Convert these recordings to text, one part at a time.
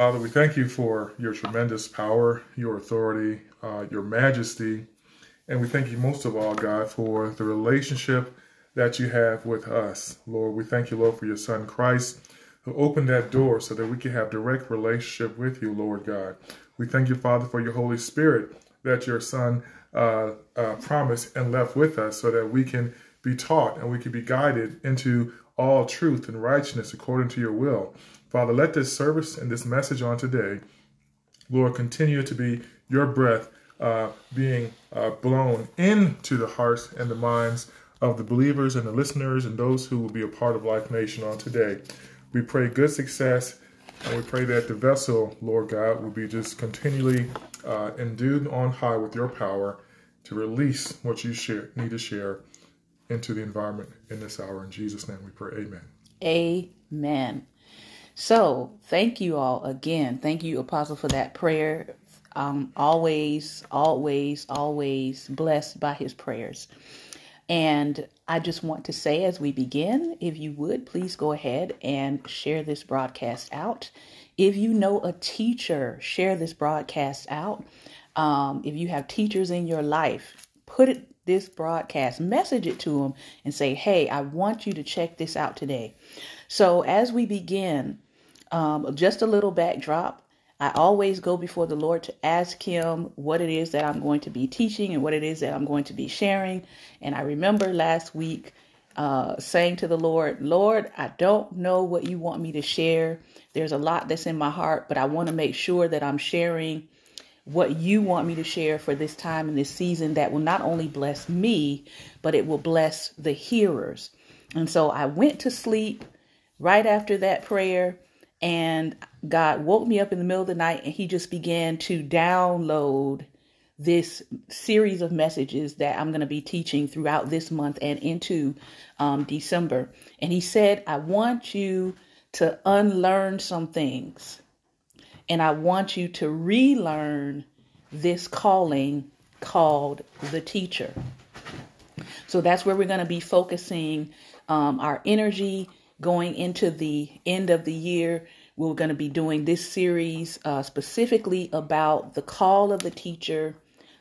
Father, we thank you for your tremendous power, your authority, uh, your majesty, and we thank you most of all, God, for the relationship that you have with us. Lord, we thank you, Lord, for your Son Christ, who opened that door so that we can have direct relationship with you, Lord God. We thank you, Father, for your Holy Spirit that your Son uh, uh, promised and left with us so that we can be taught and we can be guided into all truth and righteousness according to your will. Father, let this service and this message on today, Lord, continue to be your breath uh, being uh, blown into the hearts and the minds of the believers and the listeners and those who will be a part of Life Nation on today. We pray good success and we pray that the vessel, Lord God, will be just continually uh, endued on high with your power to release what you share, need to share into the environment in this hour. In Jesus' name we pray. Amen. Amen. So, thank you all again. Thank you, Apostle, for that prayer. Um, always, always, always blessed by his prayers. And I just want to say as we begin, if you would, please go ahead and share this broadcast out. If you know a teacher, share this broadcast out. Um, if you have teachers in your life, put it this broadcast, message it to them and say, hey, I want you to check this out today. So as we begin, um, just a little backdrop. I always go before the Lord to ask Him what it is that I'm going to be teaching and what it is that I'm going to be sharing. And I remember last week uh, saying to the Lord, Lord, I don't know what you want me to share. There's a lot that's in my heart, but I want to make sure that I'm sharing what you want me to share for this time and this season that will not only bless me, but it will bless the hearers. And so I went to sleep right after that prayer and God woke me up in the middle of the night and he just began to download this series of messages that I'm going to be teaching throughout this month and into um, December. And he said, I want you to unlearn some things and I want you to relearn this calling called the teacher. So that's where we're going to be focusing um, our energy going into the end of the year. We're going to be doing this series uh, specifically about the call of the teacher,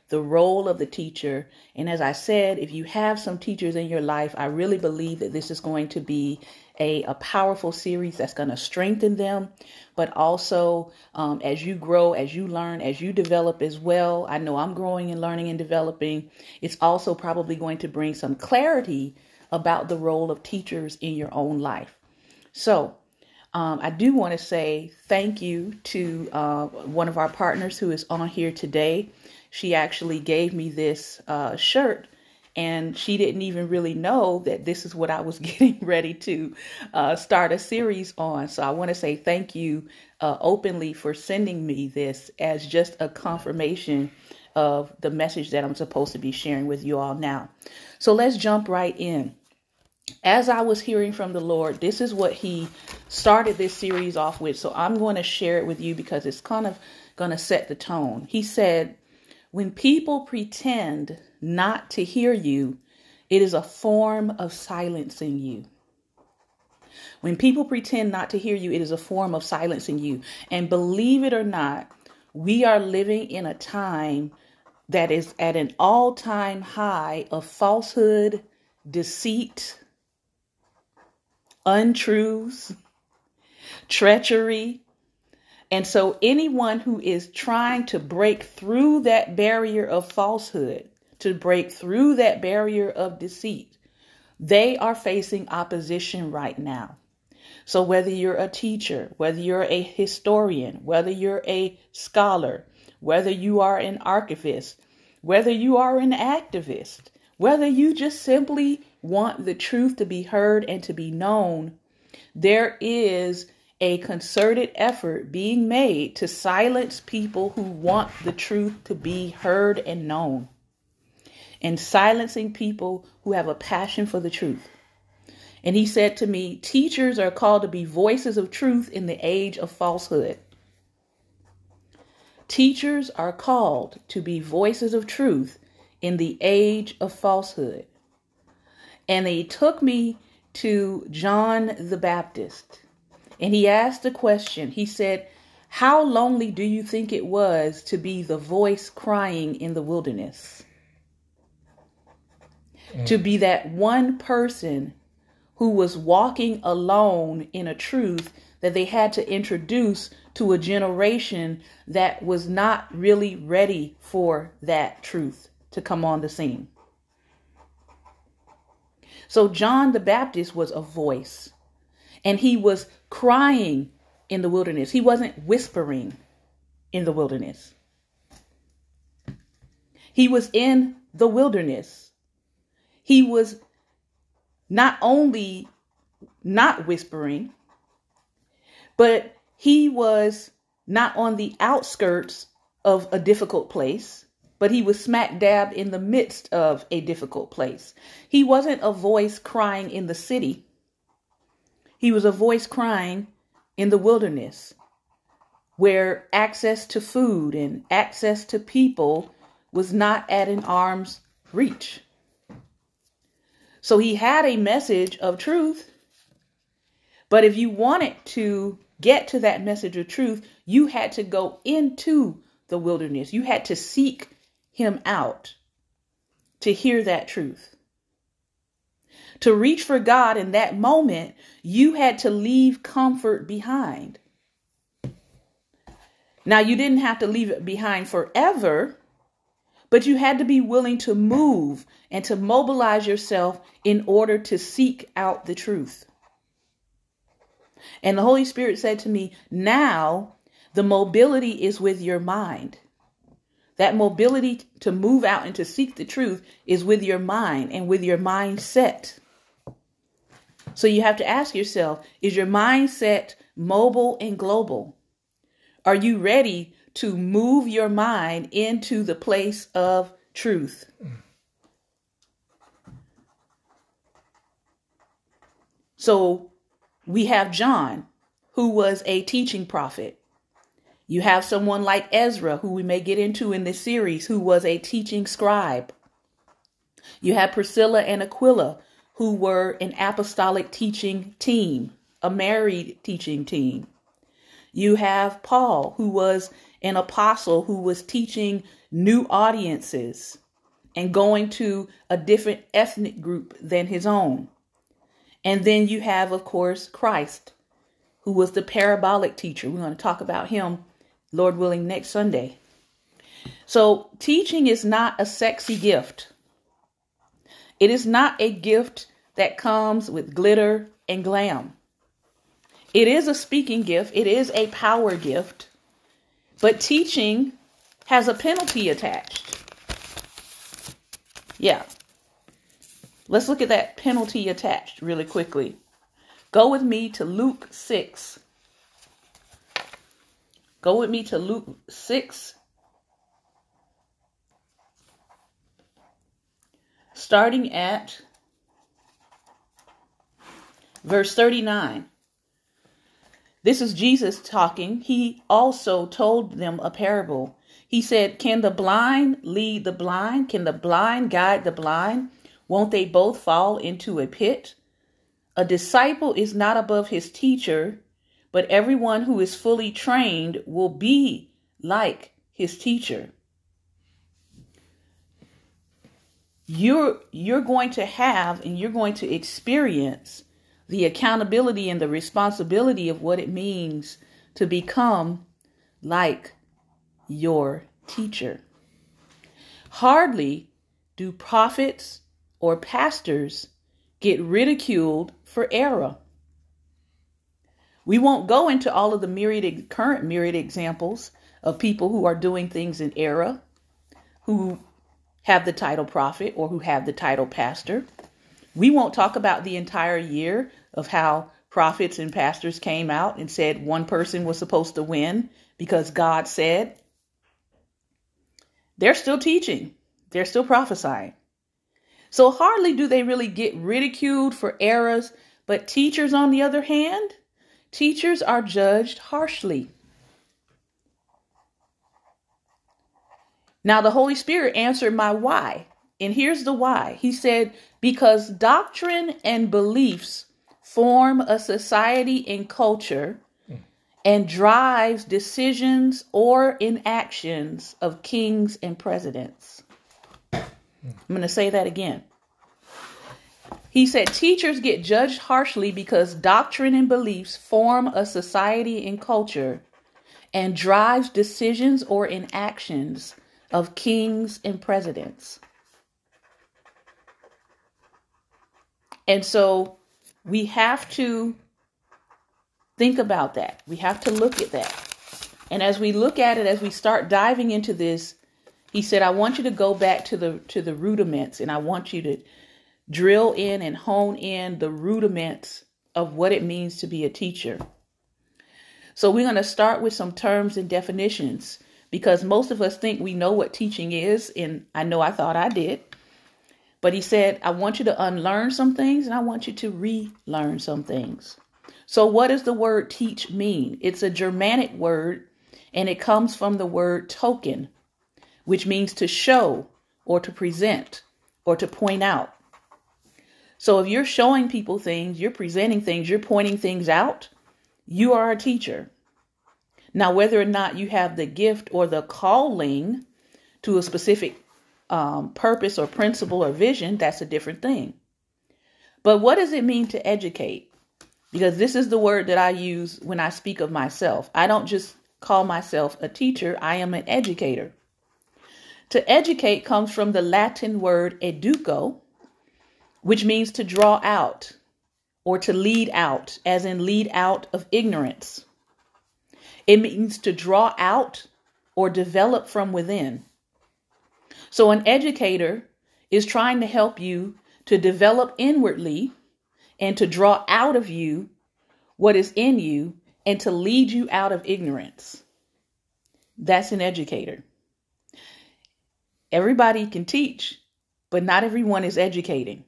the role of the teacher. And as I said, if you have some teachers in your life, I really believe that this is going to be a, a powerful series that's going to strengthen them. But also, um, as you grow, as you learn, as you develop as well, I know I'm growing and learning and developing. It's also probably going to bring some clarity about the role of teachers in your own life. So, um, I do want to say thank you to uh, one of our partners who is on here today. She actually gave me this uh, shirt, and she didn't even really know that this is what I was getting ready to uh, start a series on. So I want to say thank you uh, openly for sending me this as just a confirmation of the message that I'm supposed to be sharing with you all now. So let's jump right in as I was hearing from the Lord, this is what He started this series off with. So I'm going to share it with you because it's kind of going to set the tone. He said, When people pretend not to hear you, it is a form of silencing you. When people pretend not to hear you, it is a form of silencing you. And believe it or not, we are living in a time that is at an all time high of falsehood, deceit, untruths, treachery. And so, anyone who is trying to break through that barrier of falsehood, to break through that barrier of deceit, they are facing opposition right now. So, whether you're a teacher, whether you're a historian, whether you're a scholar, whether you are an archivist, whether you are an activist, whether you just simply want the truth to be heard and to be known, there is a concerted effort being made to silence people who want the truth to be heard and known, and silencing people who have a passion for the truth. And he said to me, Teachers are called to be voices of truth in the age of falsehood. Teachers are called to be voices of truth in the age of falsehood. And he took me to John the Baptist. And he asked a question. He said, How lonely do you think it was to be the voice crying in the wilderness? Mm. To be that one person who was walking alone in a truth that they had to introduce to a generation that was not really ready for that truth to come on the scene. So, John the Baptist was a voice, and he was crying in the wilderness. He wasn't whispering in the wilderness. He was in the wilderness. He was not only not whispering, but he was not on the outskirts of a difficult place, but he was smack dab in the midst of a difficult place. He wasn't a voice crying in the city, he was a voice crying in the wilderness where access to food and access to people was not at an arm's reach. So he had a message of truth. But if you wanted to get to that message of truth, you had to go into the wilderness. You had to seek him out to hear that truth. To reach for God in that moment, you had to leave comfort behind. Now, you didn't have to leave it behind forever, but you had to be willing to move and to mobilize yourself in order to seek out the truth. And the Holy Spirit said to me, Now the mobility is with your mind. That mobility to move out and to seek the truth is with your mind and with your mindset. So you have to ask yourself is your mindset mobile and global? Are you ready to move your mind into the place of truth? So we have John, who was a teaching prophet. You have someone like Ezra, who we may get into in this series, who was a teaching scribe. You have Priscilla and Aquila, who were an apostolic teaching team, a married teaching team. You have Paul, who was an apostle who was teaching new audiences and going to a different ethnic group than his own. And then you have, of course, Christ, who was the parabolic teacher. We're going to talk about him, Lord willing, next Sunday. So, teaching is not a sexy gift. It is not a gift that comes with glitter and glam. It is a speaking gift, it is a power gift, but teaching has a penalty attached. Yeah. Let's look at that penalty attached really quickly. Go with me to Luke 6. Go with me to Luke 6, starting at verse 39. This is Jesus talking. He also told them a parable. He said, Can the blind lead the blind? Can the blind guide the blind? Won't they both fall into a pit? A disciple is not above his teacher, but everyone who is fully trained will be like his teacher. You're you're going to have and you're going to experience the accountability and the responsibility of what it means to become like your teacher. Hardly do prophets or pastors get ridiculed for error. We won't go into all of the myriad current myriad examples of people who are doing things in error, who have the title prophet or who have the title pastor. We won't talk about the entire year of how prophets and pastors came out and said one person was supposed to win because God said. They're still teaching, they're still prophesying. So hardly do they really get ridiculed for errors, but teachers, on the other hand, teachers are judged harshly. Now, the Holy Spirit answered my why. And here's the why. He said, Because doctrine and beliefs form a society and culture, and drives decisions or inactions of kings and presidents. I'm going to say that again. He said teachers get judged harshly because doctrine and beliefs form a society and culture and drives decisions or inactions of kings and presidents. And so we have to think about that. We have to look at that. And as we look at it, as we start diving into this, he said, I want you to go back to the to the rudiments and I want you to drill in and hone in the rudiments of what it means to be a teacher. So we're going to start with some terms and definitions because most of us think we know what teaching is and I know I thought I did. But he said, I want you to unlearn some things and I want you to relearn some things. So, what does the word teach mean? It's a Germanic word and it comes from the word token, which means to show or to present or to point out. So, if you're showing people things, you're presenting things, you're pointing things out, you are a teacher. Now, whether or not you have the gift or the calling to a specific um, purpose or principle or vision, that's a different thing. But what does it mean to educate? because this is the word that I use when I speak of myself. I don't just call myself a teacher, I am an educator. To educate comes from the Latin word educo, which means to draw out or to lead out, as in lead out of ignorance. It means to draw out or develop from within. So, an educator is trying to help you to develop inwardly and to draw out of you what is in you and to lead you out of ignorance. That's an educator. Everybody can teach, but not everyone is educating.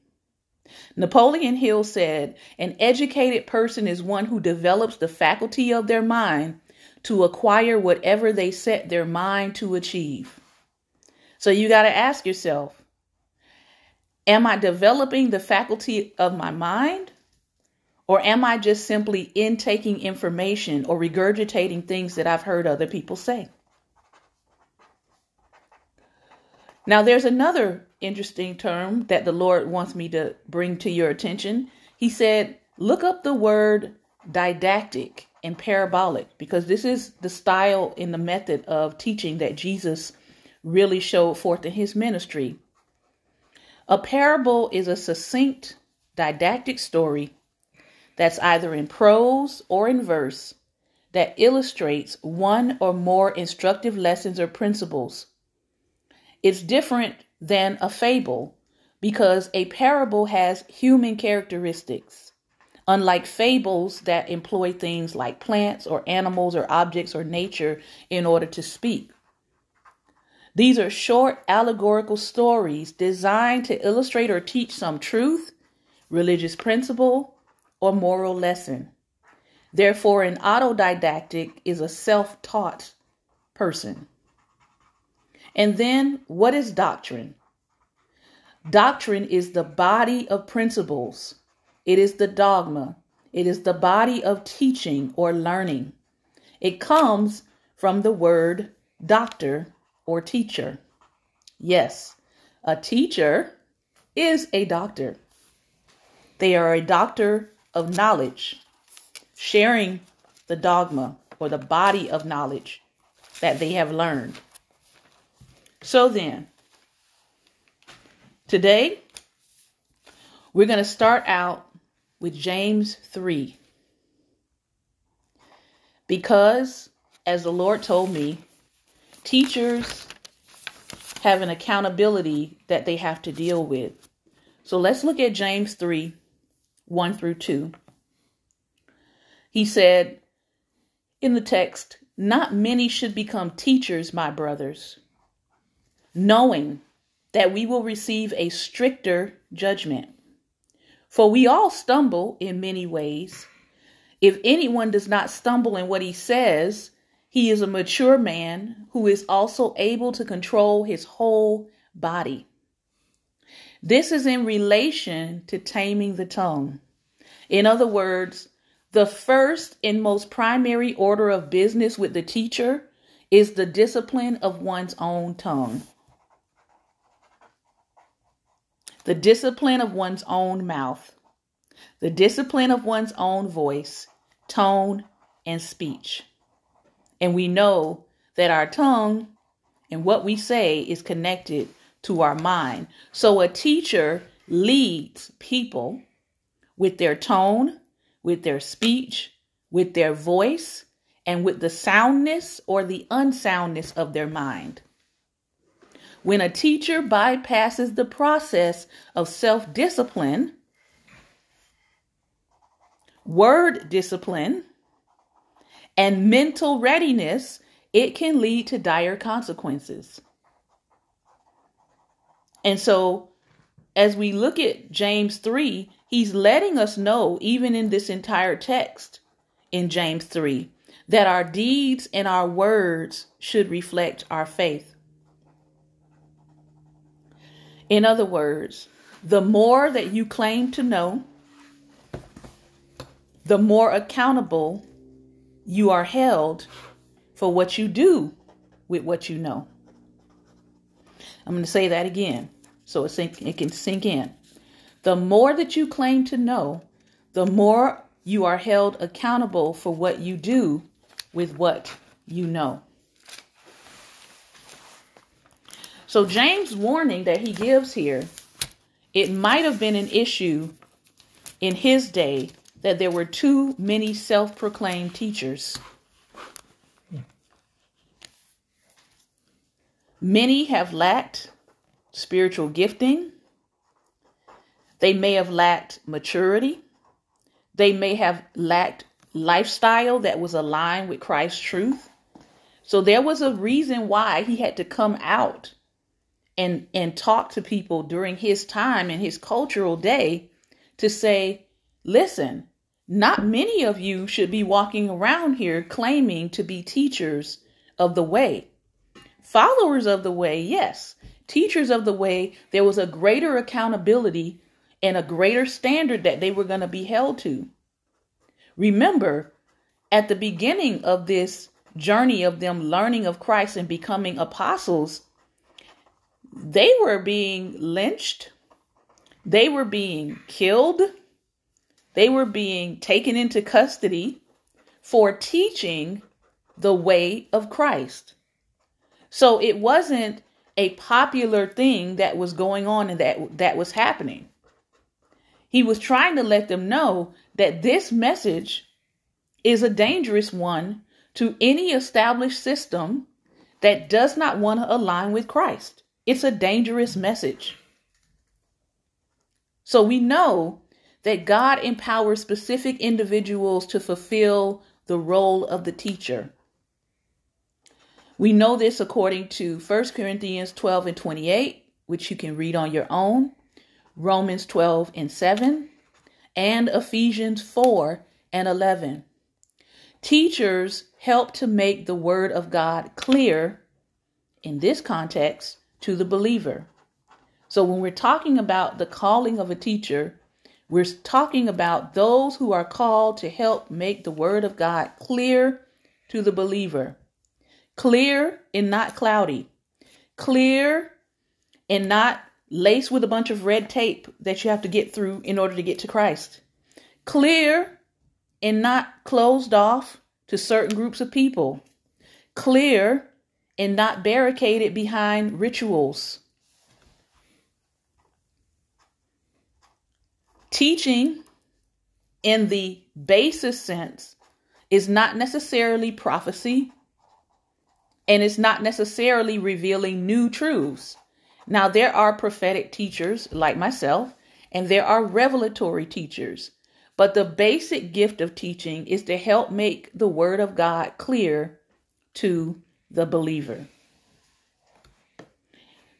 Napoleon Hill said, An educated person is one who develops the faculty of their mind to acquire whatever they set their mind to achieve. So you got to ask yourself Am I developing the faculty of my mind? Or am I just simply intaking information or regurgitating things that I've heard other people say? Now, there's another interesting term that the Lord wants me to bring to your attention. He said, look up the word didactic and parabolic because this is the style and the method of teaching that Jesus really showed forth in his ministry. A parable is a succinct, didactic story that's either in prose or in verse that illustrates one or more instructive lessons or principles. It's different than a fable because a parable has human characteristics, unlike fables that employ things like plants or animals or objects or nature in order to speak. These are short allegorical stories designed to illustrate or teach some truth, religious principle, or moral lesson. Therefore, an autodidactic is a self taught person. And then, what is doctrine? Doctrine is the body of principles, it is the dogma, it is the body of teaching or learning. It comes from the word doctor or teacher. Yes, a teacher is a doctor. They are a doctor of knowledge, sharing the dogma or the body of knowledge that they have learned. So then, today we're going to start out with James 3. Because, as the Lord told me, teachers have an accountability that they have to deal with. So let's look at James 3 1 through 2. He said in the text, Not many should become teachers, my brothers, knowing that we will receive a stricter judgment. For we all stumble in many ways. If anyone does not stumble in what he says, he is a mature man who is also able to control his whole body. This is in relation to taming the tongue. In other words, The first and most primary order of business with the teacher is the discipline of one's own tongue. The discipline of one's own mouth. The discipline of one's own voice, tone, and speech. And we know that our tongue and what we say is connected to our mind. So a teacher leads people with their tone, with their speech, with their voice, and with the soundness or the unsoundness of their mind. When a teacher bypasses the process of self discipline, word discipline, and mental readiness, it can lead to dire consequences. And so, as we look at James 3, he's letting us know, even in this entire text in James 3, that our deeds and our words should reflect our faith. In other words, the more that you claim to know, the more accountable you are held for what you do with what you know. I'm going to say that again so it, sink, it can sink in. The more that you claim to know, the more you are held accountable for what you do with what you know. So, James' warning that he gives here, it might have been an issue in his day that there were too many self proclaimed teachers. Many have lacked spiritual gifting. They may have lacked maturity. They may have lacked lifestyle that was aligned with Christ's truth. So there was a reason why he had to come out and and talk to people during his time and his cultural day to say, listen, not many of you should be walking around here claiming to be teachers of the way. Followers of the way, yes. Teachers of the way, there was a greater accountability and a greater standard that they were going to be held to. Remember, at the beginning of this journey of them learning of Christ and becoming apostles, they were being lynched, they were being killed, they were being taken into custody for teaching the way of Christ. So it wasn't a popular thing that was going on and that that was happening. He was trying to let them know that this message is a dangerous one to any established system that does not want to align with Christ. It's a dangerous message. So we know that God empowers specific individuals to fulfill the role of the teacher. We know this according to 1 Corinthians 12 and 28, which you can read on your own, Romans 12 and 7, and Ephesians 4 and 11. Teachers help to make the Word of God clear, in this context, to the believer. So when we're talking about the calling of a teacher, we're talking about those who are called to help make the Word of God clear to the believer. Clear and not cloudy, clear and not laced with a bunch of red tape that you have to get through in order to get to Christ, clear and not closed off to certain groups of people, clear and not barricaded behind rituals. Teaching in the basis sense is not necessarily prophecy and it's not necessarily revealing new truths. Now, there are prophetic teachers like myself, and there are revelatory teachers. But the basic gift of teaching is to help make the Word of God clear to the believer.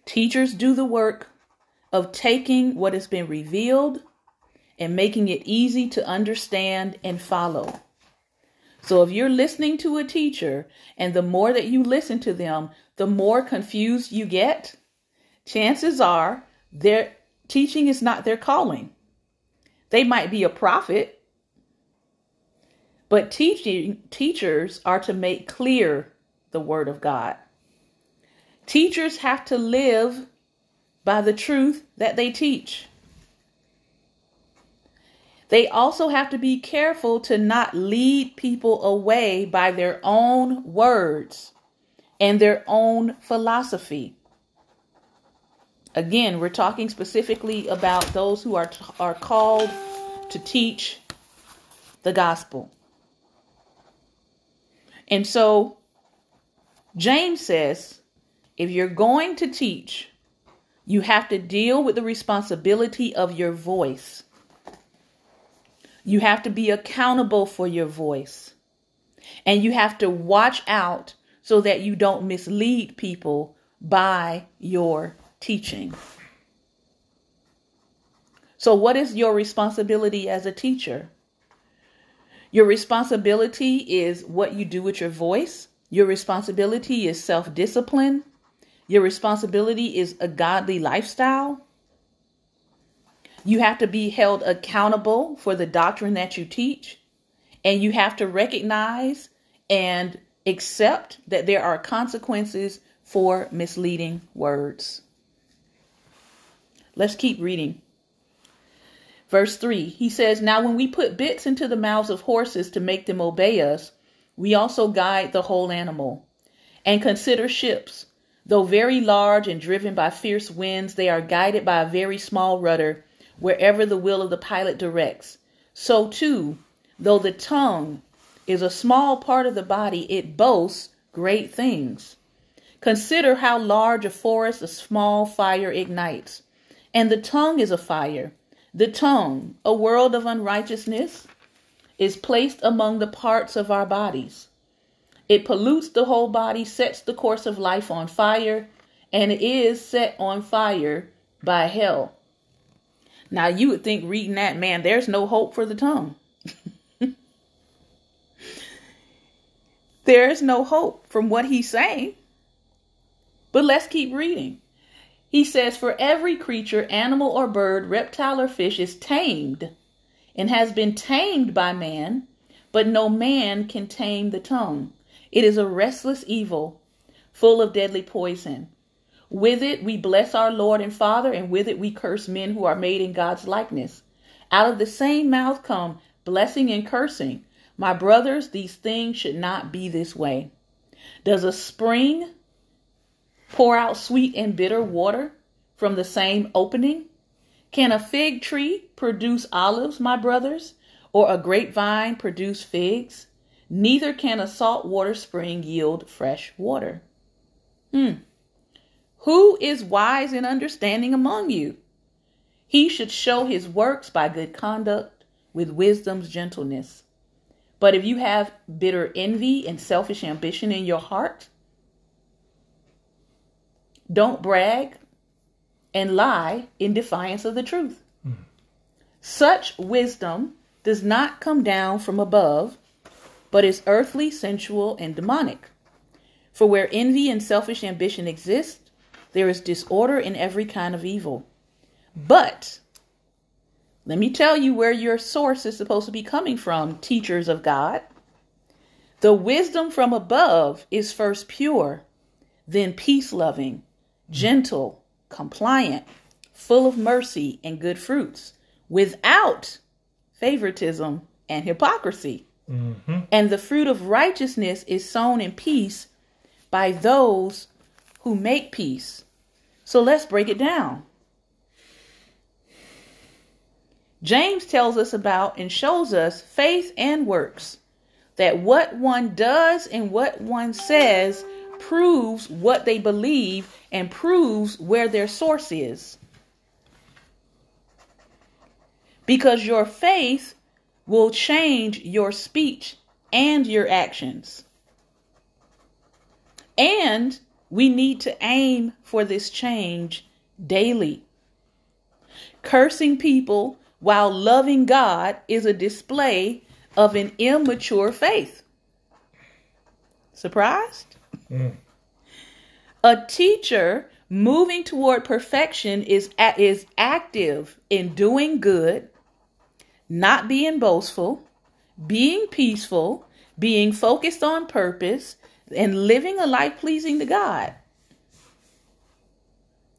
Teachers do the work of taking what has been revealed and making it easy to understand and follow. So if you're listening to a teacher and the more that you listen to them, the more confused you get, chances are their teaching is not their calling. They might be a prophet, But teaching teachers are to make clear the word of God. Teachers have to live by the truth that they teach. They also have to be careful to not lead people away by their own words and their own philosophy. Again, we're talking specifically about those who are are called to teach the gospel. And so James says, if you're going to teach, you have to deal with the responsibility of your voice. You have to be accountable for your voice. And you have to watch out so that you don't mislead people by your teaching. So, what is your responsibility as a teacher? Your responsibility is what you do with your voice. Your responsibility is self discipline. Your responsibility is a godly lifestyle. You have to be held accountable for the doctrine that you teach. And you have to recognize and accept that there are consequences for misleading words. Let's keep reading. Verse 3 He says, Now when we put bits into the mouths of horses to make them obey us, we also guide the whole animal. And consider ships. Though very large and driven by fierce winds, they are guided by a very small rudder wherever the will of the pilot directs. So, too, though the tongue is a small part of the body, it boasts great things. Consider how large a forest a small fire ignites. And the tongue is a fire. The tongue, a world of unrighteousness, is placed among the parts of our bodies. It pollutes the whole body, sets the course of life on fire, and is set on fire by hell. Now you would think reading that, man, there's no hope for the tongue. there's no hope from what he's saying. But let's keep reading. He says, For every creature, animal or bird, reptile or fish is tamed and has been tamed by man, but no man can tame the tongue. It is a restless evil, full of deadly poison. With it we bless our Lord and Father, and with it we curse men who are made in God's likeness. Out of the same mouth come blessing and cursing. My brothers, these things should not be this way. Does a spring pour out sweet and bitter water from the same opening? Can a fig tree produce olives, my brothers, or a grapevine produce figs? Neither can a salt water spring yield fresh water. Hmm. Who is wise and understanding among you? He should show his works by good conduct with wisdom's gentleness. But if you have bitter envy and selfish ambition in your heart, don't brag and lie in defiance of the truth. Mm. Such wisdom does not come down from above, but is earthly, sensual, and demonic. For where envy and selfish ambition exist, there is disorder in every kind of evil. But let me tell you where your source is supposed to be coming from, teachers of God. The wisdom from above is first pure, then peace loving, gentle, compliant, full of mercy and good fruits, without favoritism and hypocrisy. Mm-hmm. And the fruit of righteousness is sown in peace by those who make peace. So let's break it down. James tells us about and shows us faith and works. That what one does and what one says proves what they believe and proves where their source is. Because your faith will change your speech and your actions. And we need to aim for this change daily. Cursing people while loving God is a display of an immature faith. Surprised? Mm. A teacher moving toward perfection is, is active in doing good, not being boastful, being peaceful, being focused on purpose, and living a life pleasing to God.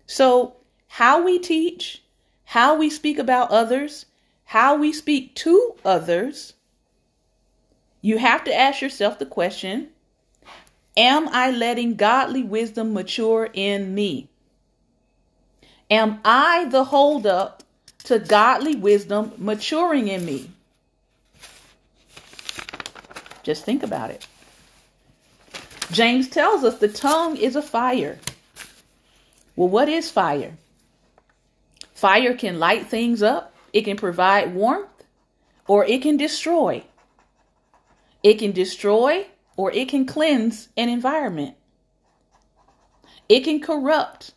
So, how we teach, how we speak about others, how we speak to others, you have to ask yourself the question Am I letting godly wisdom mature in me? Am I the holdup to godly wisdom maturing in me? Just think about it. James tells us the tongue is a fire. Well, what is fire? Fire can light things up, it can provide warmth, or it can destroy. It can destroy or it can cleanse an environment. It can corrupt.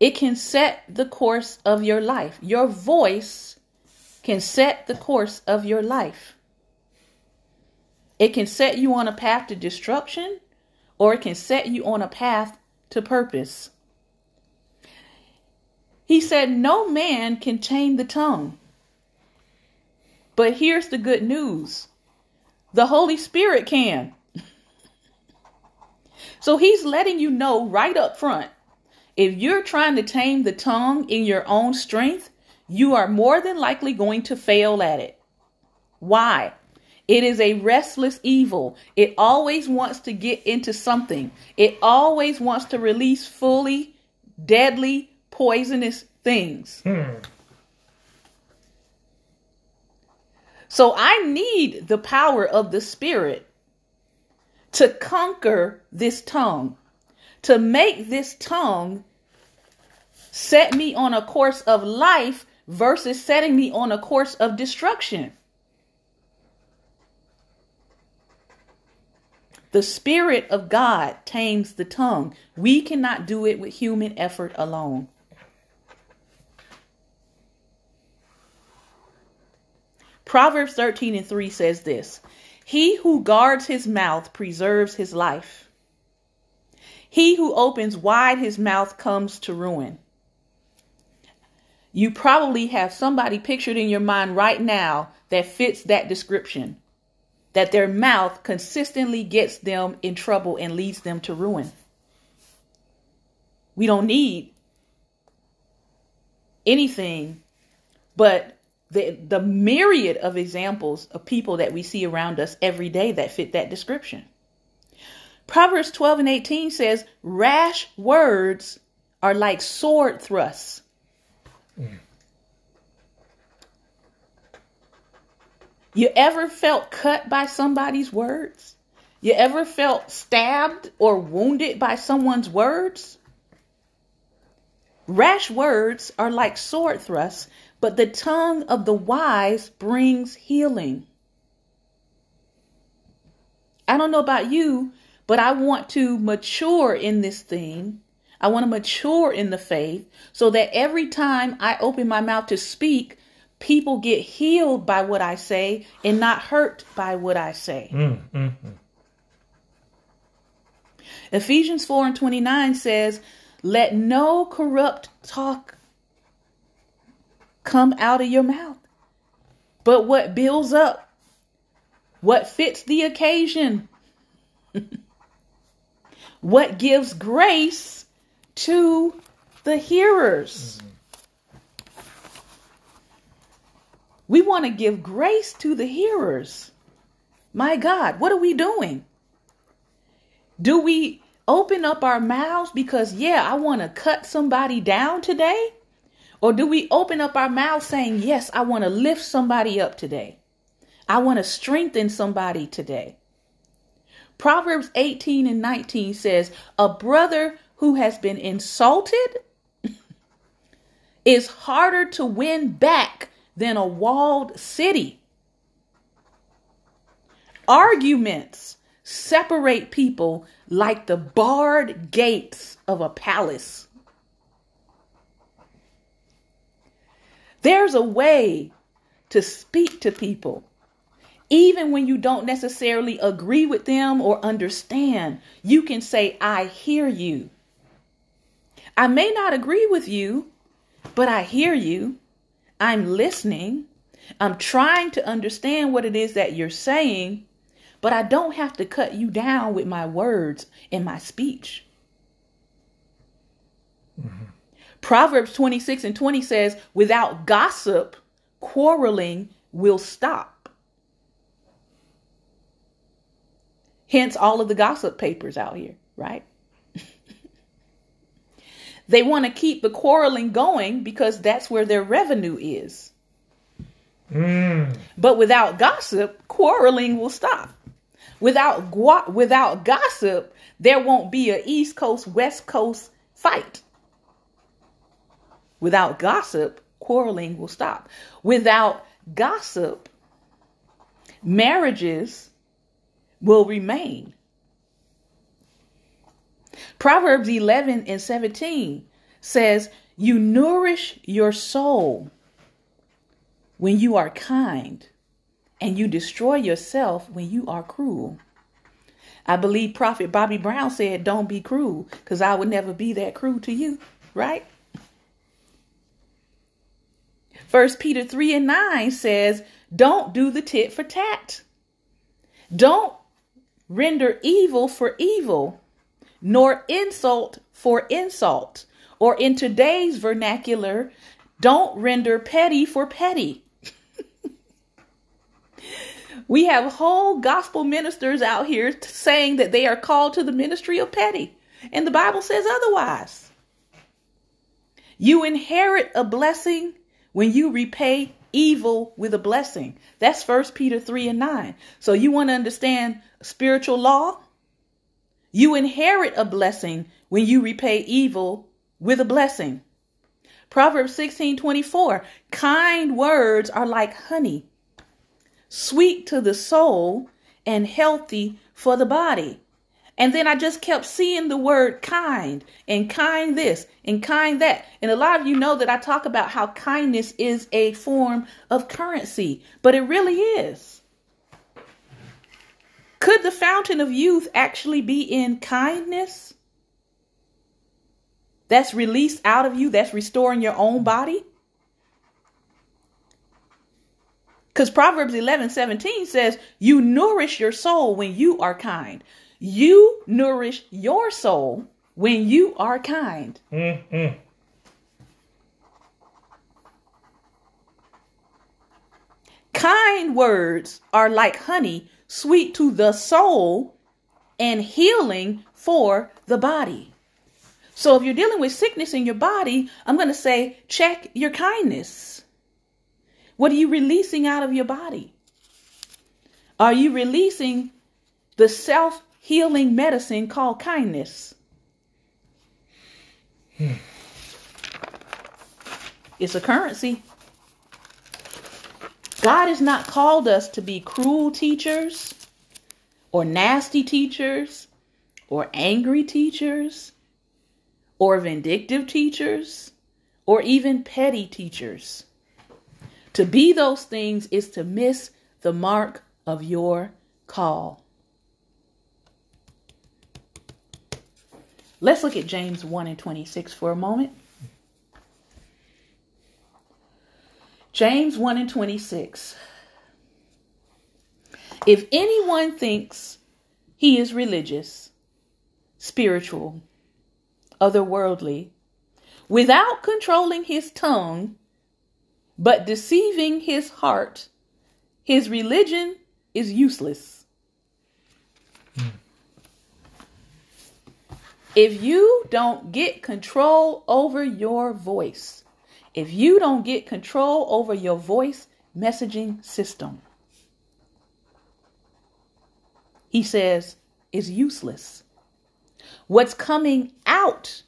It can set the course of your life. Your voice can set the course of your life. It can set you on a path to destruction or it can set you on a path to purpose. He said, No man can tame the tongue. But here's the good news the Holy Spirit can. So he's letting you know right up front if you're trying to tame the tongue in your own strength, you are more than likely going to fail at it. Why? It is a restless evil. It always wants to get into something. It always wants to release fully deadly, poisonous things. Hmm. So I need the power of the Spirit to conquer this tongue, to make this tongue set me on a course of life versus setting me on a course of destruction. The Spirit of God tames the tongue. We cannot do it with human effort alone. Proverbs 13 and 3 says this He who guards his mouth preserves his life. He who opens wide his mouth comes to ruin. You probably have somebody pictured in your mind right now that fits that description that their mouth consistently gets them in trouble and leads them to ruin. We don't need anything but the, the myriad of examples of people that we see around us every day that fit that description. Proverbs 12 and 18 says, Rash words are like sword thrusts. Mm. You ever felt cut by somebody's words? You ever felt stabbed or wounded by someone's words? Rash words are like sword thrusts, but the tongue of the wise brings healing. I don't know about you, but I want to mature in this thing. I want to mature in the faith so that every time I open my mouth to speak, people get healed by what I say and not hurt by what I say. Mm, mm, mm. Ephesians 4 and 29 says, Let no corrupt talk come out of your mouth, but what builds up, what fits the occasion, what gives grace to the hearers. Mm. We want to give grace to the hearers. My God, what are we doing? Do we open up our mouths because, yeah, I want to cut somebody down today? Or do we open up our mouths saying, yes, I want to lift somebody up today? I want to strengthen somebody today. Proverbs 18 and 19 says, A brother who has been insulted is harder to win back than a walled city. Arguments separate people like the barred gates of a palace. There's a way to speak to people, even when you don't necessarily agree with them or understand. You can say, I hear you. I may not agree with you, but I hear you. I'm listening. I'm trying to understand what it is that you're saying, but I don't have to cut you down with my words and my speech. Mm-hmm. Proverbs 26 and 20 says, without gossip, quarreling will stop. Hence, all of the gossip papers out here, right? they want to keep the quarreling going because that's where their revenue is. Mm. But without gossip, quarreling will stop. Without without gossip, there won't be a East Coast West Coast fight. Without gossip, quarreling will stop. Without gossip, marriages will remain. Proverbs 11 and 17 says, You nourish your soul when you are kind, and you destroy yourself when you are cruel. I believe Prophet Bobby Brown said, Don't be cruel, because I would never be that cruel to you, right? First Peter 3 and 9 says, Don't do the tit for tat. Don't render evil for evil, nor insult for insult. Or in today's vernacular, don't render petty for petty. we have whole gospel ministers out here saying that they are called to the ministry of petty, and the Bible says otherwise. You inherit a blessing when you repay evil with a blessing. That's First Peter 3 and 9. So you want to understand spiritual law? You inherit a blessing when you repay evil with a blessing. Proverbs 16 24. Kind words are like honey, sweet to the soul and healthy for the body. And then I just kept seeing the word kind and kind this and kind that. And a lot of you know that I talk about how kindness is a form of currency, but it really is. Could the fountain of youth actually be in kindness? That's released out of you, that's restoring your own body? Because Proverbs 11 17 says, You nourish your soul when you are kind. You nourish your soul when you are kind. Mm-hmm. Kind words are like honey, sweet to the soul and healing for the body. So if you're dealing with sickness in your body, I'm going to say check your kindness. What are you releasing out of your body? Are you releasing the self healing medicine called kindness. Hmm. It's a currency. God has not called us to be cruel teachers or nasty teachers or angry teachers or vindictive teachers or even petty teachers. To be those things is to miss the mark of your call. Let's look at James 1 and 26 for a moment. James 1 and 26. If anyone thinks he is religious, spiritual, otherworldly, without controlling his tongue, but deceiving his heart, his religion is useless. If you don't get control over your voice, if you don't get control over your voice messaging system, he says, is useless. What's coming out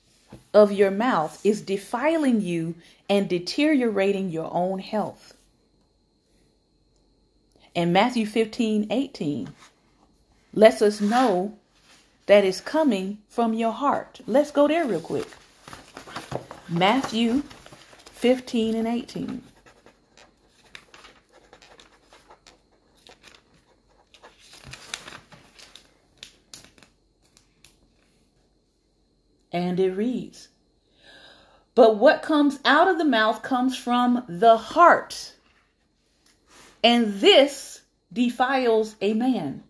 of your mouth is defiling you and deteriorating your own health. And Matthew 15 18 lets us know that is coming from your heart. Let's go there real quick. Matthew 15 and 18. And it reads, But what comes out of the mouth comes from the heart, And this defiles a man.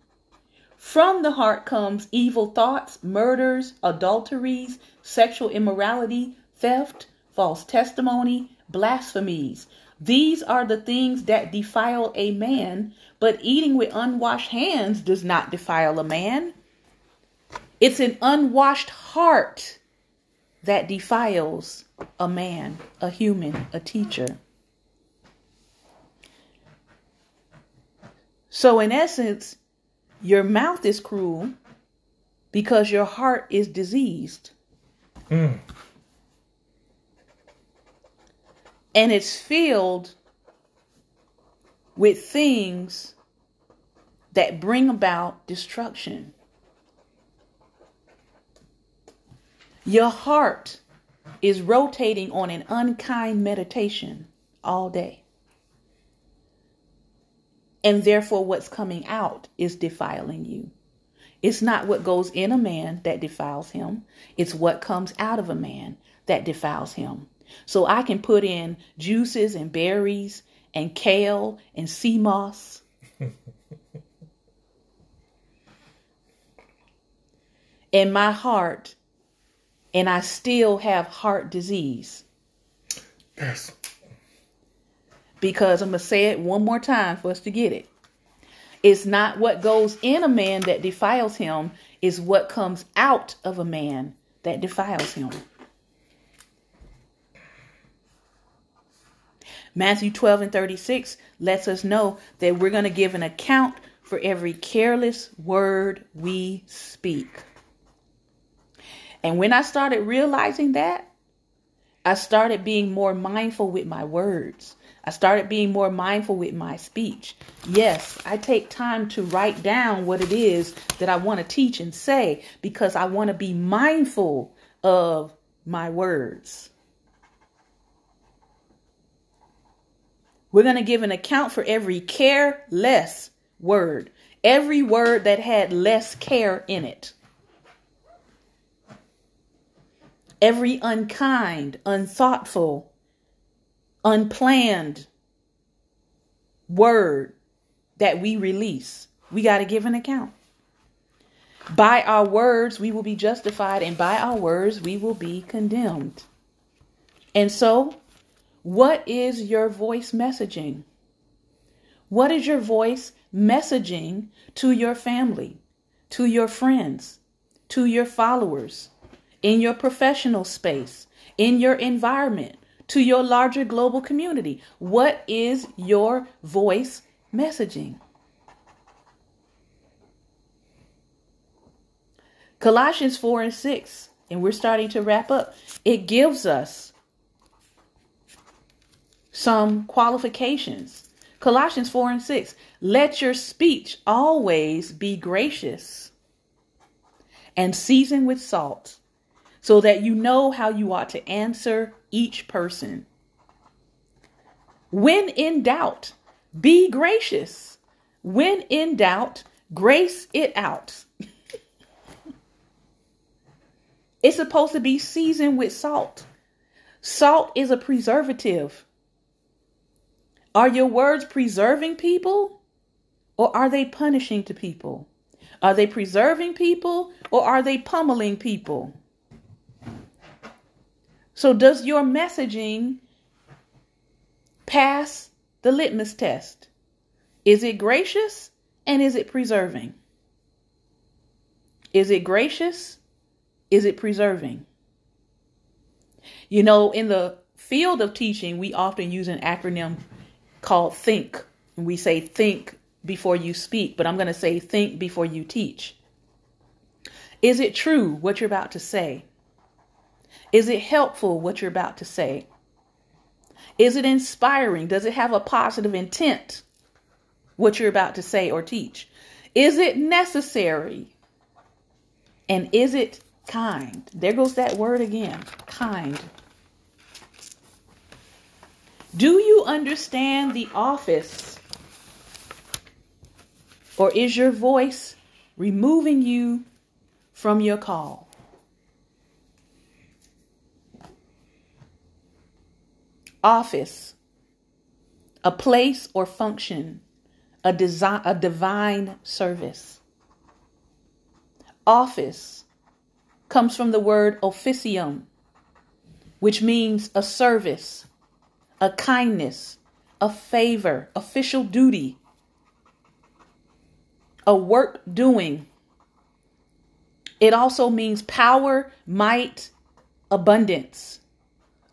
From the heart comes evil thoughts, murders, adulteries, sexual immorality, theft, false testimony, blasphemies. These are the things that defile a man, but eating with unwashed hands does not defile a man. It's an unwashed heart that defiles a man, a human, a teacher. So, in essence, your mouth is cruel because your heart is diseased. Mm. And it's filled with things that bring about destruction. Your heart is rotating on an unkind meditation all day. And therefore, what's coming out is defiling you. It's not what goes in a man that defiles him, it's what comes out of a man that defiles him. So I can put in juices and berries and kale and sea moss. in my heart, and I still have heart disease. Yes. Because I'm going to say it one more time for us to get it. It's not what goes in a man that defiles him, is what comes out of a man that defiles him. Matthew 12 and 36 lets us know that we're going to give an account for every careless word we speak. And when I started realizing that, I started being more mindful with my words. I started being more mindful with my speech. Yes, I take time to write down what it is that I want to teach and say because I want to be mindful of my words. We're going to give an account for every careless word, every word that had less care in it. every unkind, unthoughtful, unplanned word that we release. We got to give an account. By our words, we will be justified, and by our words, we will be condemned. And so, what is your voice messaging? What is your voice messaging to your family, to your friends, to your followers, in your professional space, in your environment, to your larger global community? What is your voice messaging? Colossians 4 and 6, and we're starting to wrap up. It gives us some qualifications. Colossians 4 and 6. Let your speech always be gracious and seasoned with salt so that you know how you ought to answer each person. When in doubt, be gracious. When in doubt, grace it out. it's supposed to be seasoned with salt. Salt is a preservative. Are your words preserving people or are they punishing to people? Are they preserving people or are they pummeling people? So, does your messaging pass the litmus test? Is it gracious and is it preserving? Is it gracious? Is it preserving? You know, in the field of teaching, we often use an acronym called THINK. We say think before you speak, but I'm going to say think before you teach. Is it true what you're about to say? Is it helpful what you're about to say? Is it inspiring? Does it have a positive intent? What you're about to say or teach? Is it necessary? And is it kind? There goes that word again kind. Do you understand the office? Or is your voice removing you from your call? Office. a place or function, a, design, a divine service. Office comes from the word officium, which means a service, a kindness, a favor, official duty, a work doing. It also means power, might, abundance,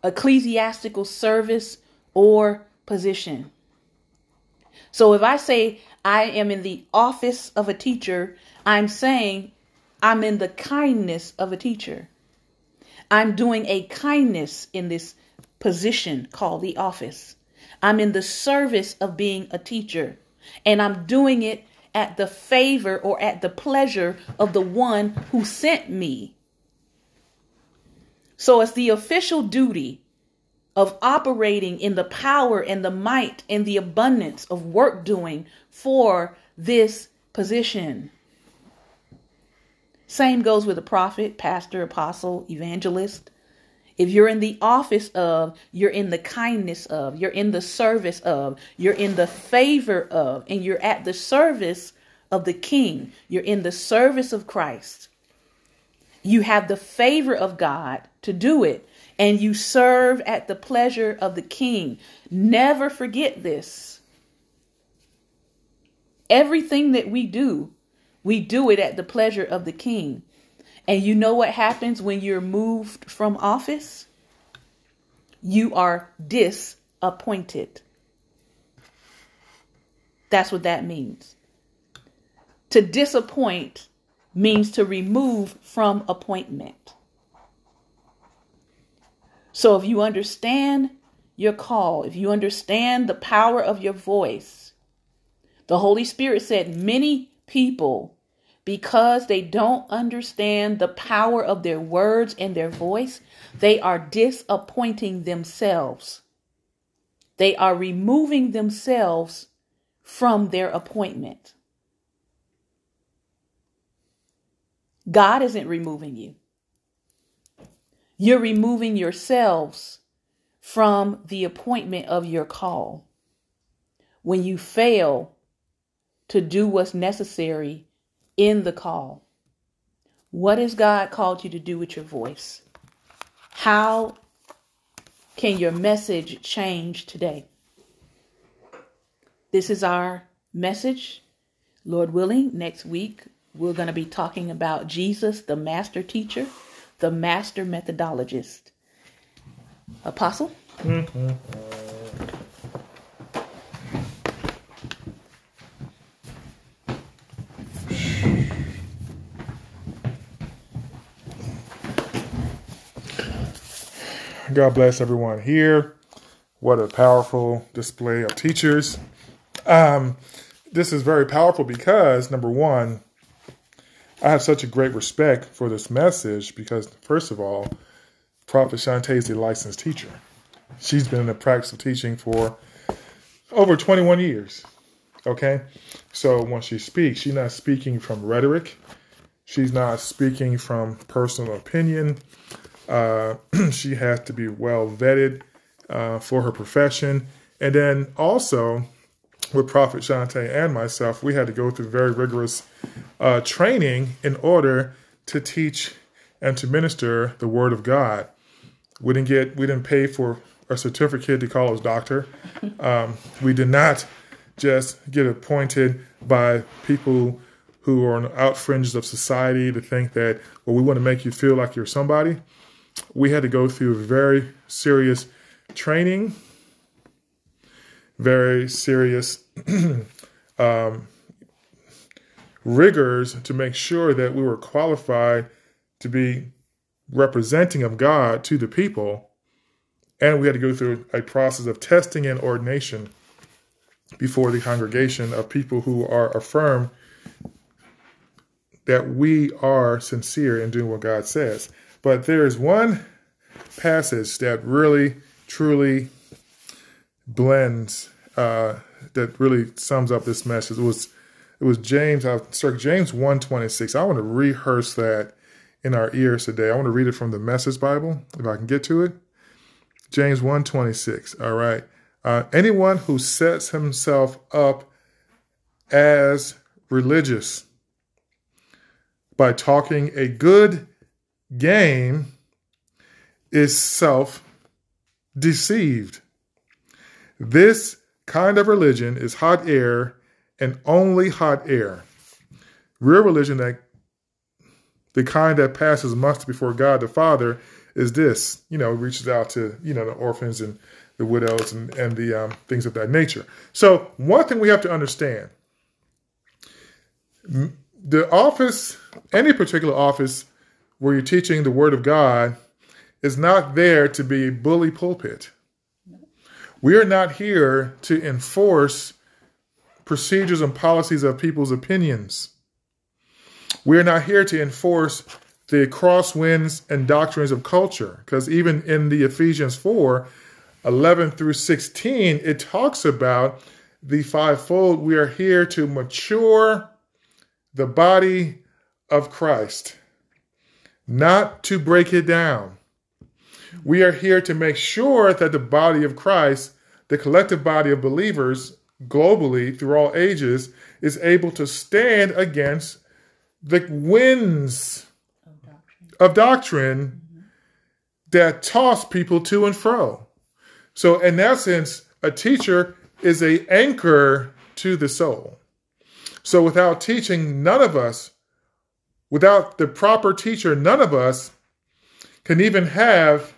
ecclesiastical service, or position. So if I say I am in the office of a teacher, I'm saying I'm in the kindness of a teacher. I'm doing a kindness in this position called the office. I'm in the service of being a teacher, and I'm doing it at the favor or at the pleasure of the one who sent me. So it's the official duty of operating in the power and the might and the abundance of work doing for this position. Same goes with a prophet, pastor, apostle, evangelist. If you're in the office of, you're in the kindness of, you're in the service of, you're in the favor of, and you're at the service of the king, you're in the service of Christ. You have the favor of God to do it and you serve at the pleasure of the king. Never forget this. Everything that we do, we do it at the pleasure of the king. And you know what happens when you're moved from office? You are disappointed. That's what that means. To disappoint means to remove from appointment. So if you understand your call, if you understand the power of your voice, the Holy Spirit said many people, because they don't understand the power of their words and their voice, they are disappointing themselves. They are removing themselves from their appointment. God isn't removing you. You're removing yourselves from the appointment of your call. When you fail to do what's necessary in the call, what has God called you to do with your voice? How can your message change today? This is our message. Lord willing, next week we're going to be talking about Jesus, the master teacher the master methodologist. Apostle? God bless everyone here. What a powerful display of teachers. Um, this is very powerful because, number one, I have such a great respect for this message because, first of all, Prophet Shantae is a licensed teacher. She's been in the practice of teaching for over 21 years. Okay? So when she speaks, she's not speaking from rhetoric, she's not speaking from personal opinion. Uh, she has to be well vetted uh, for her profession. And then also, with Prophet Shante and myself, we had to go through very rigorous uh, training in order to teach and to minister the Word of God. We didn't get, we didn't pay for a certificate to call us doctor. Um, we did not just get appointed by people who are on the out fringes of society to think that, well, we want to make you feel like you're somebody. We had to go through very serious training very serious um, rigors to make sure that we were qualified to be representing of God to the people. And we had to go through a process of testing and ordination before the congregation of people who are affirmed that we are sincere in doing what God says. But there is one passage that really, truly blends uh, that really sums up this message. It was it was James, I sorry, James 126. I want to rehearse that in our ears today. I want to read it from the Message Bible, if I can get to it. James 126. All right. Uh, anyone who sets himself up as religious by talking a good game is self deceived. This kind of religion is hot air and only hot air. Real religion that the kind that passes muster before God the Father is this, you know, reaches out to, you know, the orphans and the widows and, and the um, things of that nature. So one thing we have to understand, the office, any particular office where you're teaching the word of God is not there to be bully pulpit. We are not here to enforce procedures and policies of people's opinions. We are not here to enforce the crosswinds and doctrines of culture, because even in the Ephesians 4 11 through 16, it talks about the fivefold. We are here to mature the body of Christ, not to break it down. We are here to make sure that the body of Christ, the collective body of believers globally through all ages, is able to stand against the winds of doctrine, of doctrine mm-hmm. that toss people to and fro. So, in that sense, a teacher is a anchor to the soul. So, without teaching, none of us, without the proper teacher, none of us can even have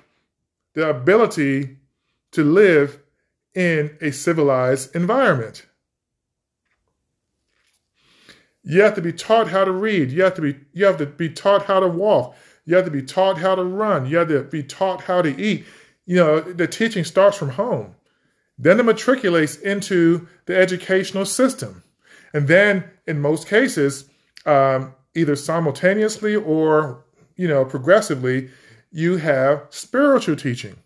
the ability to live in a civilized environment. You have to be taught how to read. You have to be you have to be taught how to walk. You have to be taught how to run. You have to be taught how to eat. You know, the teaching starts from home. Then it matriculates into the educational system. And then in most cases, um, either simultaneously or you know progressively, you have spiritual teaching.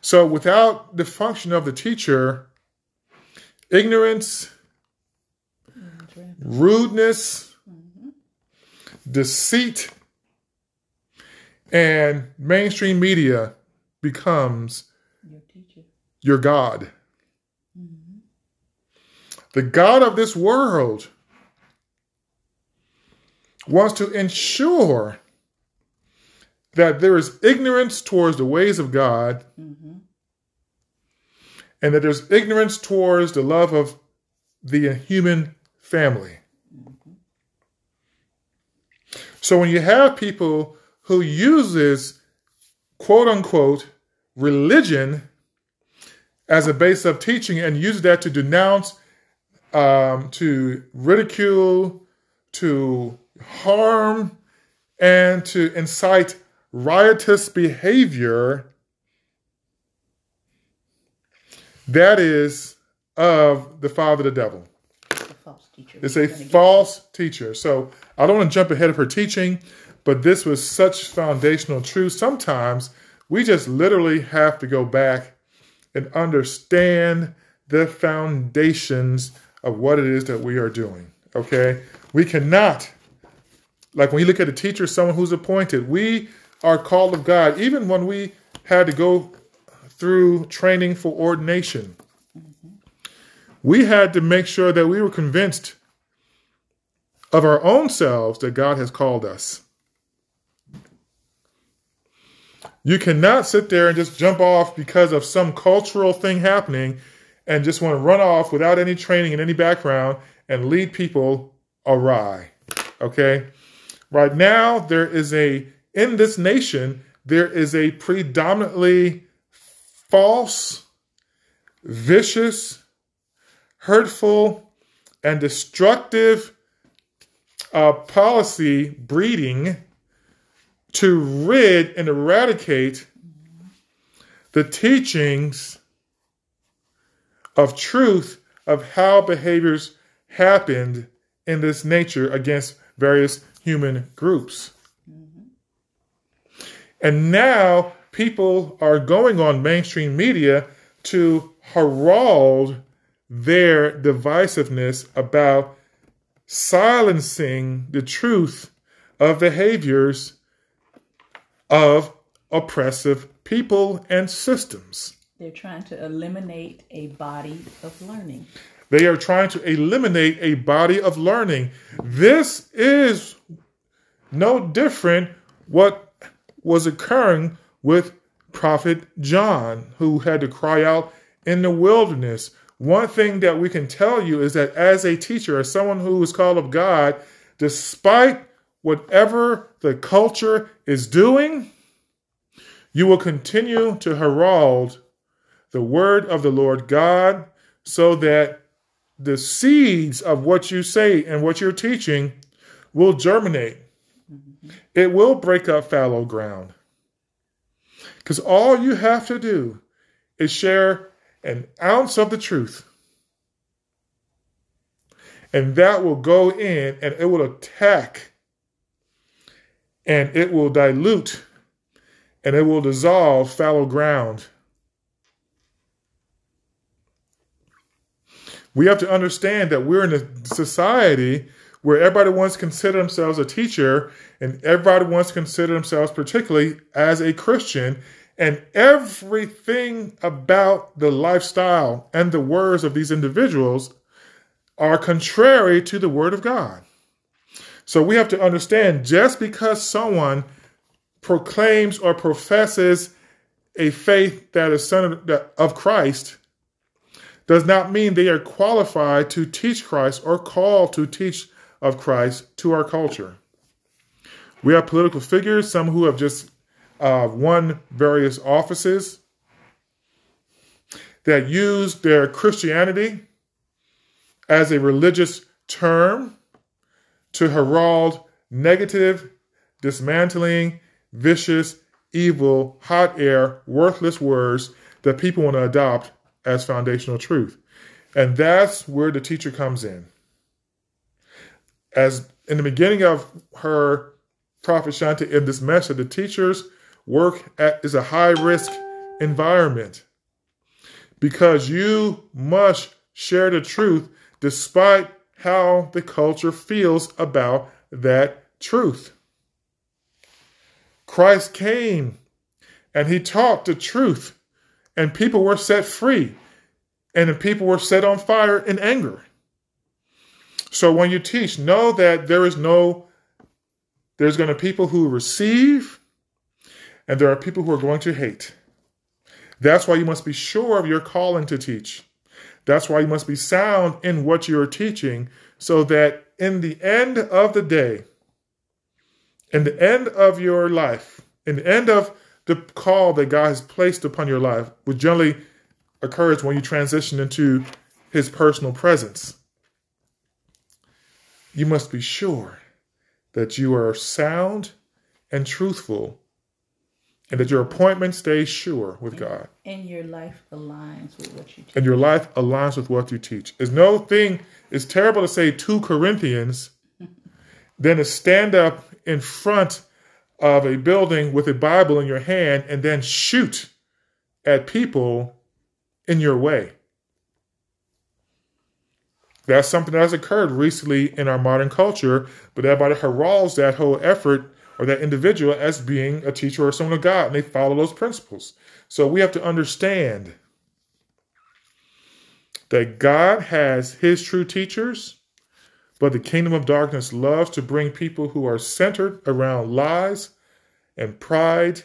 So without the function of the teacher, ignorance, rudeness, mm-hmm. deceit, and mainstream media becomes your teacher, your God. Mm-hmm. The God of this world wants to ensure that there is ignorance towards the ways of God, mm-hmm. and that there's ignorance towards the love of the human family. Mm-hmm. So when you have people who uses quote unquote religion as a base of teaching and use that to denounce, um, to ridicule, to harm, and to incite riotous behavior that is of the father the devil. It's a false teacher. It's a false teacher. So I don't want to jump ahead of her teaching, but this was such foundational truth. Sometimes we just literally have to go back and understand the foundations of what it is that we are doing. Okay? We cannot, like when you look at a teacher, someone who's appointed, we are called of God, even when we had to go through training for ordination. We had to make sure that we were convinced of our own selves that God has called us. You cannot sit there and just jump off because of some cultural thing happening and just want to run off without any training and any background and lead people awry. Okay? Right now, there is a in this nation, there is a predominantly false, vicious, hurtful, and destructive uh, policy breeding to rid and eradicate the teachings of truth of how behaviors happened in this nature against various human groups. And now people are going on mainstream media to herald their divisiveness about silencing the truth of behaviors of oppressive people and systems. They're trying to eliminate a body of learning. They are trying to eliminate a body of learning. This is no different what was occurring with prophet John who had to cry out in the wilderness. One thing that we can tell you is that as a teacher, as someone who is called of God, despite whatever the culture is doing, you will continue to herald the word of the Lord God so that the seeds of what you say and what you're teaching will germinate. It will break up fallow ground. Because all you have to do is share an ounce of the truth. And that will go in and it will attack and it will dilute and it will dissolve fallow ground. We have to understand that we're in a society where everybody wants to consider themselves a teacher and everybody wants to consider themselves particularly as a Christian and everything about the lifestyle and the words of these individuals are contrary to the word of God. So we have to understand just because someone proclaims or professes a faith that is son of Christ does not mean they are qualified to teach Christ or called to teach of Christ to our culture. We have political figures, some who have just uh, won various offices that use their Christianity as a religious term to herald negative, dismantling, vicious, evil, hot air, worthless words that people want to adopt as foundational truth. And that's where the teacher comes in. As in the beginning of her Prophet Shanta in this message, the teacher's work at, is a high risk environment because you must share the truth despite how the culture feels about that truth. Christ came and he taught the truth, and people were set free, and the people were set on fire in anger. So when you teach, know that there is no, there's going to be people who receive, and there are people who are going to hate. That's why you must be sure of your calling to teach. That's why you must be sound in what you're teaching, so that in the end of the day, in the end of your life, in the end of the call that God has placed upon your life, which generally occurs when you transition into His personal presence, you must be sure that you are sound and truthful and that your appointment stays sure with God. And your life aligns with what you teach. And your life aligns with what you teach. It's no thing, it's terrible to say 2 Corinthians than to stand up in front of a building with a Bible in your hand and then shoot at people in your way. That's something that has occurred recently in our modern culture, but everybody heralds that whole effort or that individual as being a teacher or someone of God, and they follow those principles. So we have to understand that God has his true teachers but the kingdom of darkness loves to bring people who are centered around lies and pride,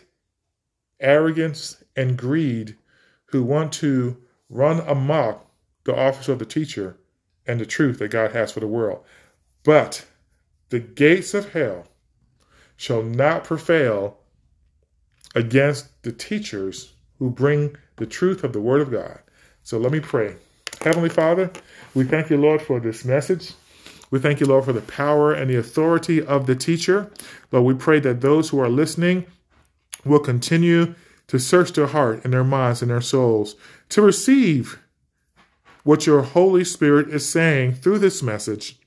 arrogance, and greed, who want to run amok the office of the teacher and the truth that God has for the world. But the gates of hell shall not prevail against the teachers who bring the truth of the Word of God. So let me pray. Heavenly Father, we thank you, Lord, for this message. We thank you, Lord, for the power and the authority of the teacher. Lord, we pray that those who are listening will continue to search their heart and their minds and their souls to receive what your Holy Spirit is saying through this message.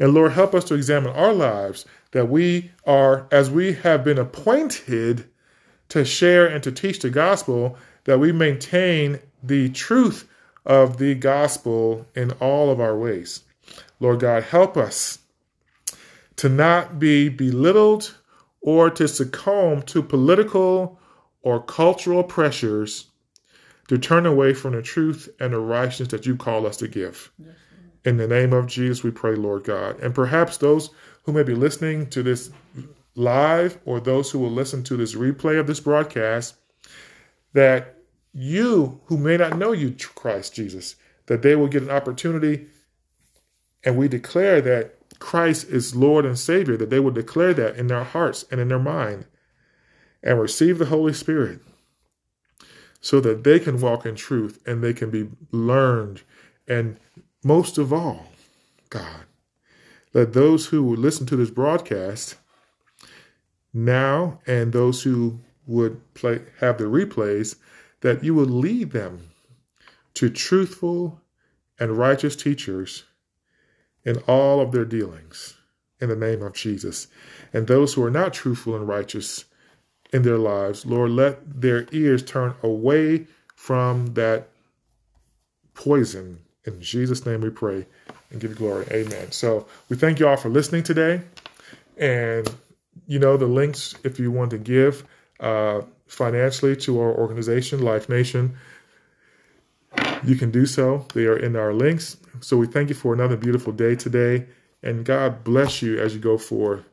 And Lord, help us to examine our lives that we are, as we have been appointed to share and to teach the gospel, that we maintain the truth of the gospel in all of our ways. Lord God, help us to not be belittled or to succumb to political or cultural pressures to turn away from the truth and the righteousness that you call us to give. Yes, In the name of Jesus, we pray, Lord God. And perhaps those who may be listening to this live or those who will listen to this replay of this broadcast, that you who may not know you, Christ Jesus, that they will get an opportunity and we declare that Christ is Lord and Savior, that they will declare that in their hearts and in their mind and receive the Holy Spirit so that they can walk in truth and they can be learned. And most of all, God, let those who would listen to this broadcast now and those who would play have the replays that you will lead them to truthful and righteous teachers in all of their dealings in the name of Jesus. And those who are not truthful and righteous in their lives, Lord, let their ears turn away from that poison. In Jesus' name we pray and give you glory. Amen. So we thank you all for listening today. And you know, the links if you want to give uh, financially to our organization, Life Nation, you can do so. They are in our links. So we thank you for another beautiful day today. And God bless you as you go forward.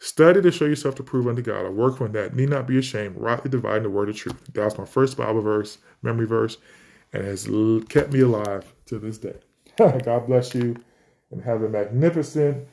Study to show yourself to prove unto God. A work on that need not be ashamed, rightly dividing the word of truth. That's my first Bible verse, memory verse, and has kept me alive to this day. God bless you and have a magnificent